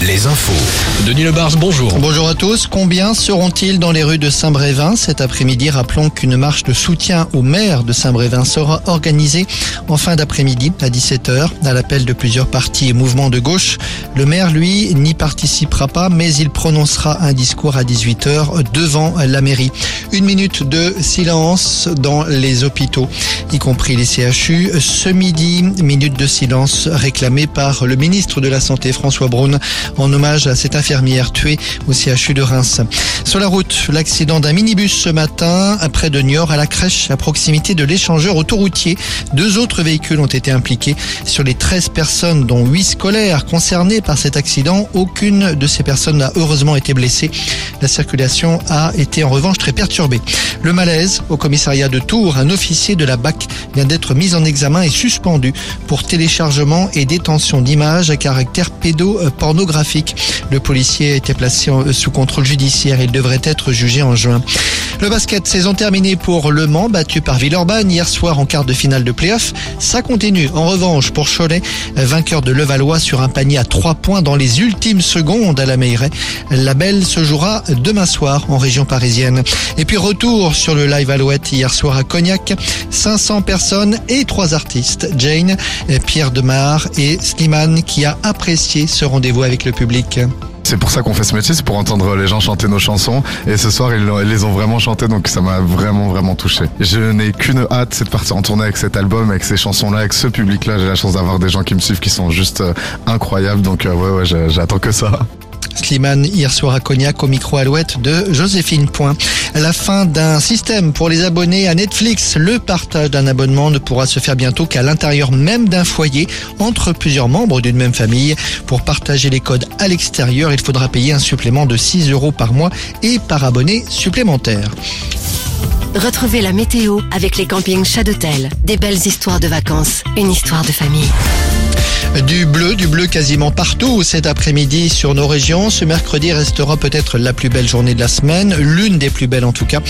Les infos. Denis Lebars, bonjour. Bonjour à tous. Combien seront-ils dans les rues de Saint-Brévin cet après-midi? Rappelons qu'une marche de soutien au maire de Saint-Brévin sera organisée en fin d'après-midi à 17h à l'appel de plusieurs partis et mouvements de gauche. Le maire, lui, n'y participera pas, mais il prononcera un discours à 18h devant la mairie. Une minute de silence dans les hôpitaux, y compris les CHU. Ce midi, minute de silence réclamée par le ministre de la Santé, François Braun, en hommage à cette infirmière tuée au CHU de Reims. Sur la route, l'accident d'un minibus ce matin, près de Niort, à la crèche, à proximité de l'échangeur autoroutier. Deux autres véhicules ont été impliqués. Sur les 13 personnes, dont 8 scolaires concernés par cet accident, aucune de ces personnes n'a heureusement été blessée. La circulation a été en revanche très perturbée. Le malaise au commissariat de Tours, un officier de la BAC vient d'être mis en examen et suspendu pour téléchargement et détention d'images à caractère pédopornographique. Le policier a été placé sous contrôle judiciaire. Il devrait être jugé en juin. Le basket, saison terminée pour Le Mans, battu par Villeurbanne hier soir en quart de finale de playoff. Ça continue. En revanche, pour Cholet, vainqueur de Levallois sur un panier à 3 points dans les ultimes secondes à la Meilleray. La belle se jouera demain soir en région parisienne. Et puis retour sur le live Alouette hier soir à Cognac. 500 personnes et trois artistes. Jane, Pierre Demar et Slimane qui a apprécié ce rendez-vous avec le public. C'est pour ça qu'on fait ce métier, c'est pour entendre les gens chanter nos chansons. Et ce soir, ils, les ont vraiment chanté, donc ça m'a vraiment, vraiment touché. Je n'ai qu'une hâte, c'est de partir en tournée avec cet album, avec ces chansons-là, avec ce public-là. J'ai la chance d'avoir des gens qui me suivent, qui sont juste euh, incroyables. Donc euh, ouais, ouais, j'attends que ça. Slimane hier soir à Cognac au micro Alouette de Joséphine Point. La fin d'un système pour les abonnés à Netflix. Le partage d'un abonnement ne pourra se faire bientôt qu'à l'intérieur même d'un foyer entre plusieurs membres d'une même famille. Pour partager les codes à l'extérieur, il faudra payer un supplément de 6 euros par mois et par abonné supplémentaire. Retrouvez la météo avec les campings Chat d'Hôtel. Des belles histoires de vacances, une histoire de famille. Du bleu, quasiment partout cet après-midi sur nos régions. Ce mercredi restera peut-être la plus belle journée de la semaine, l'une des plus belles en tout cas.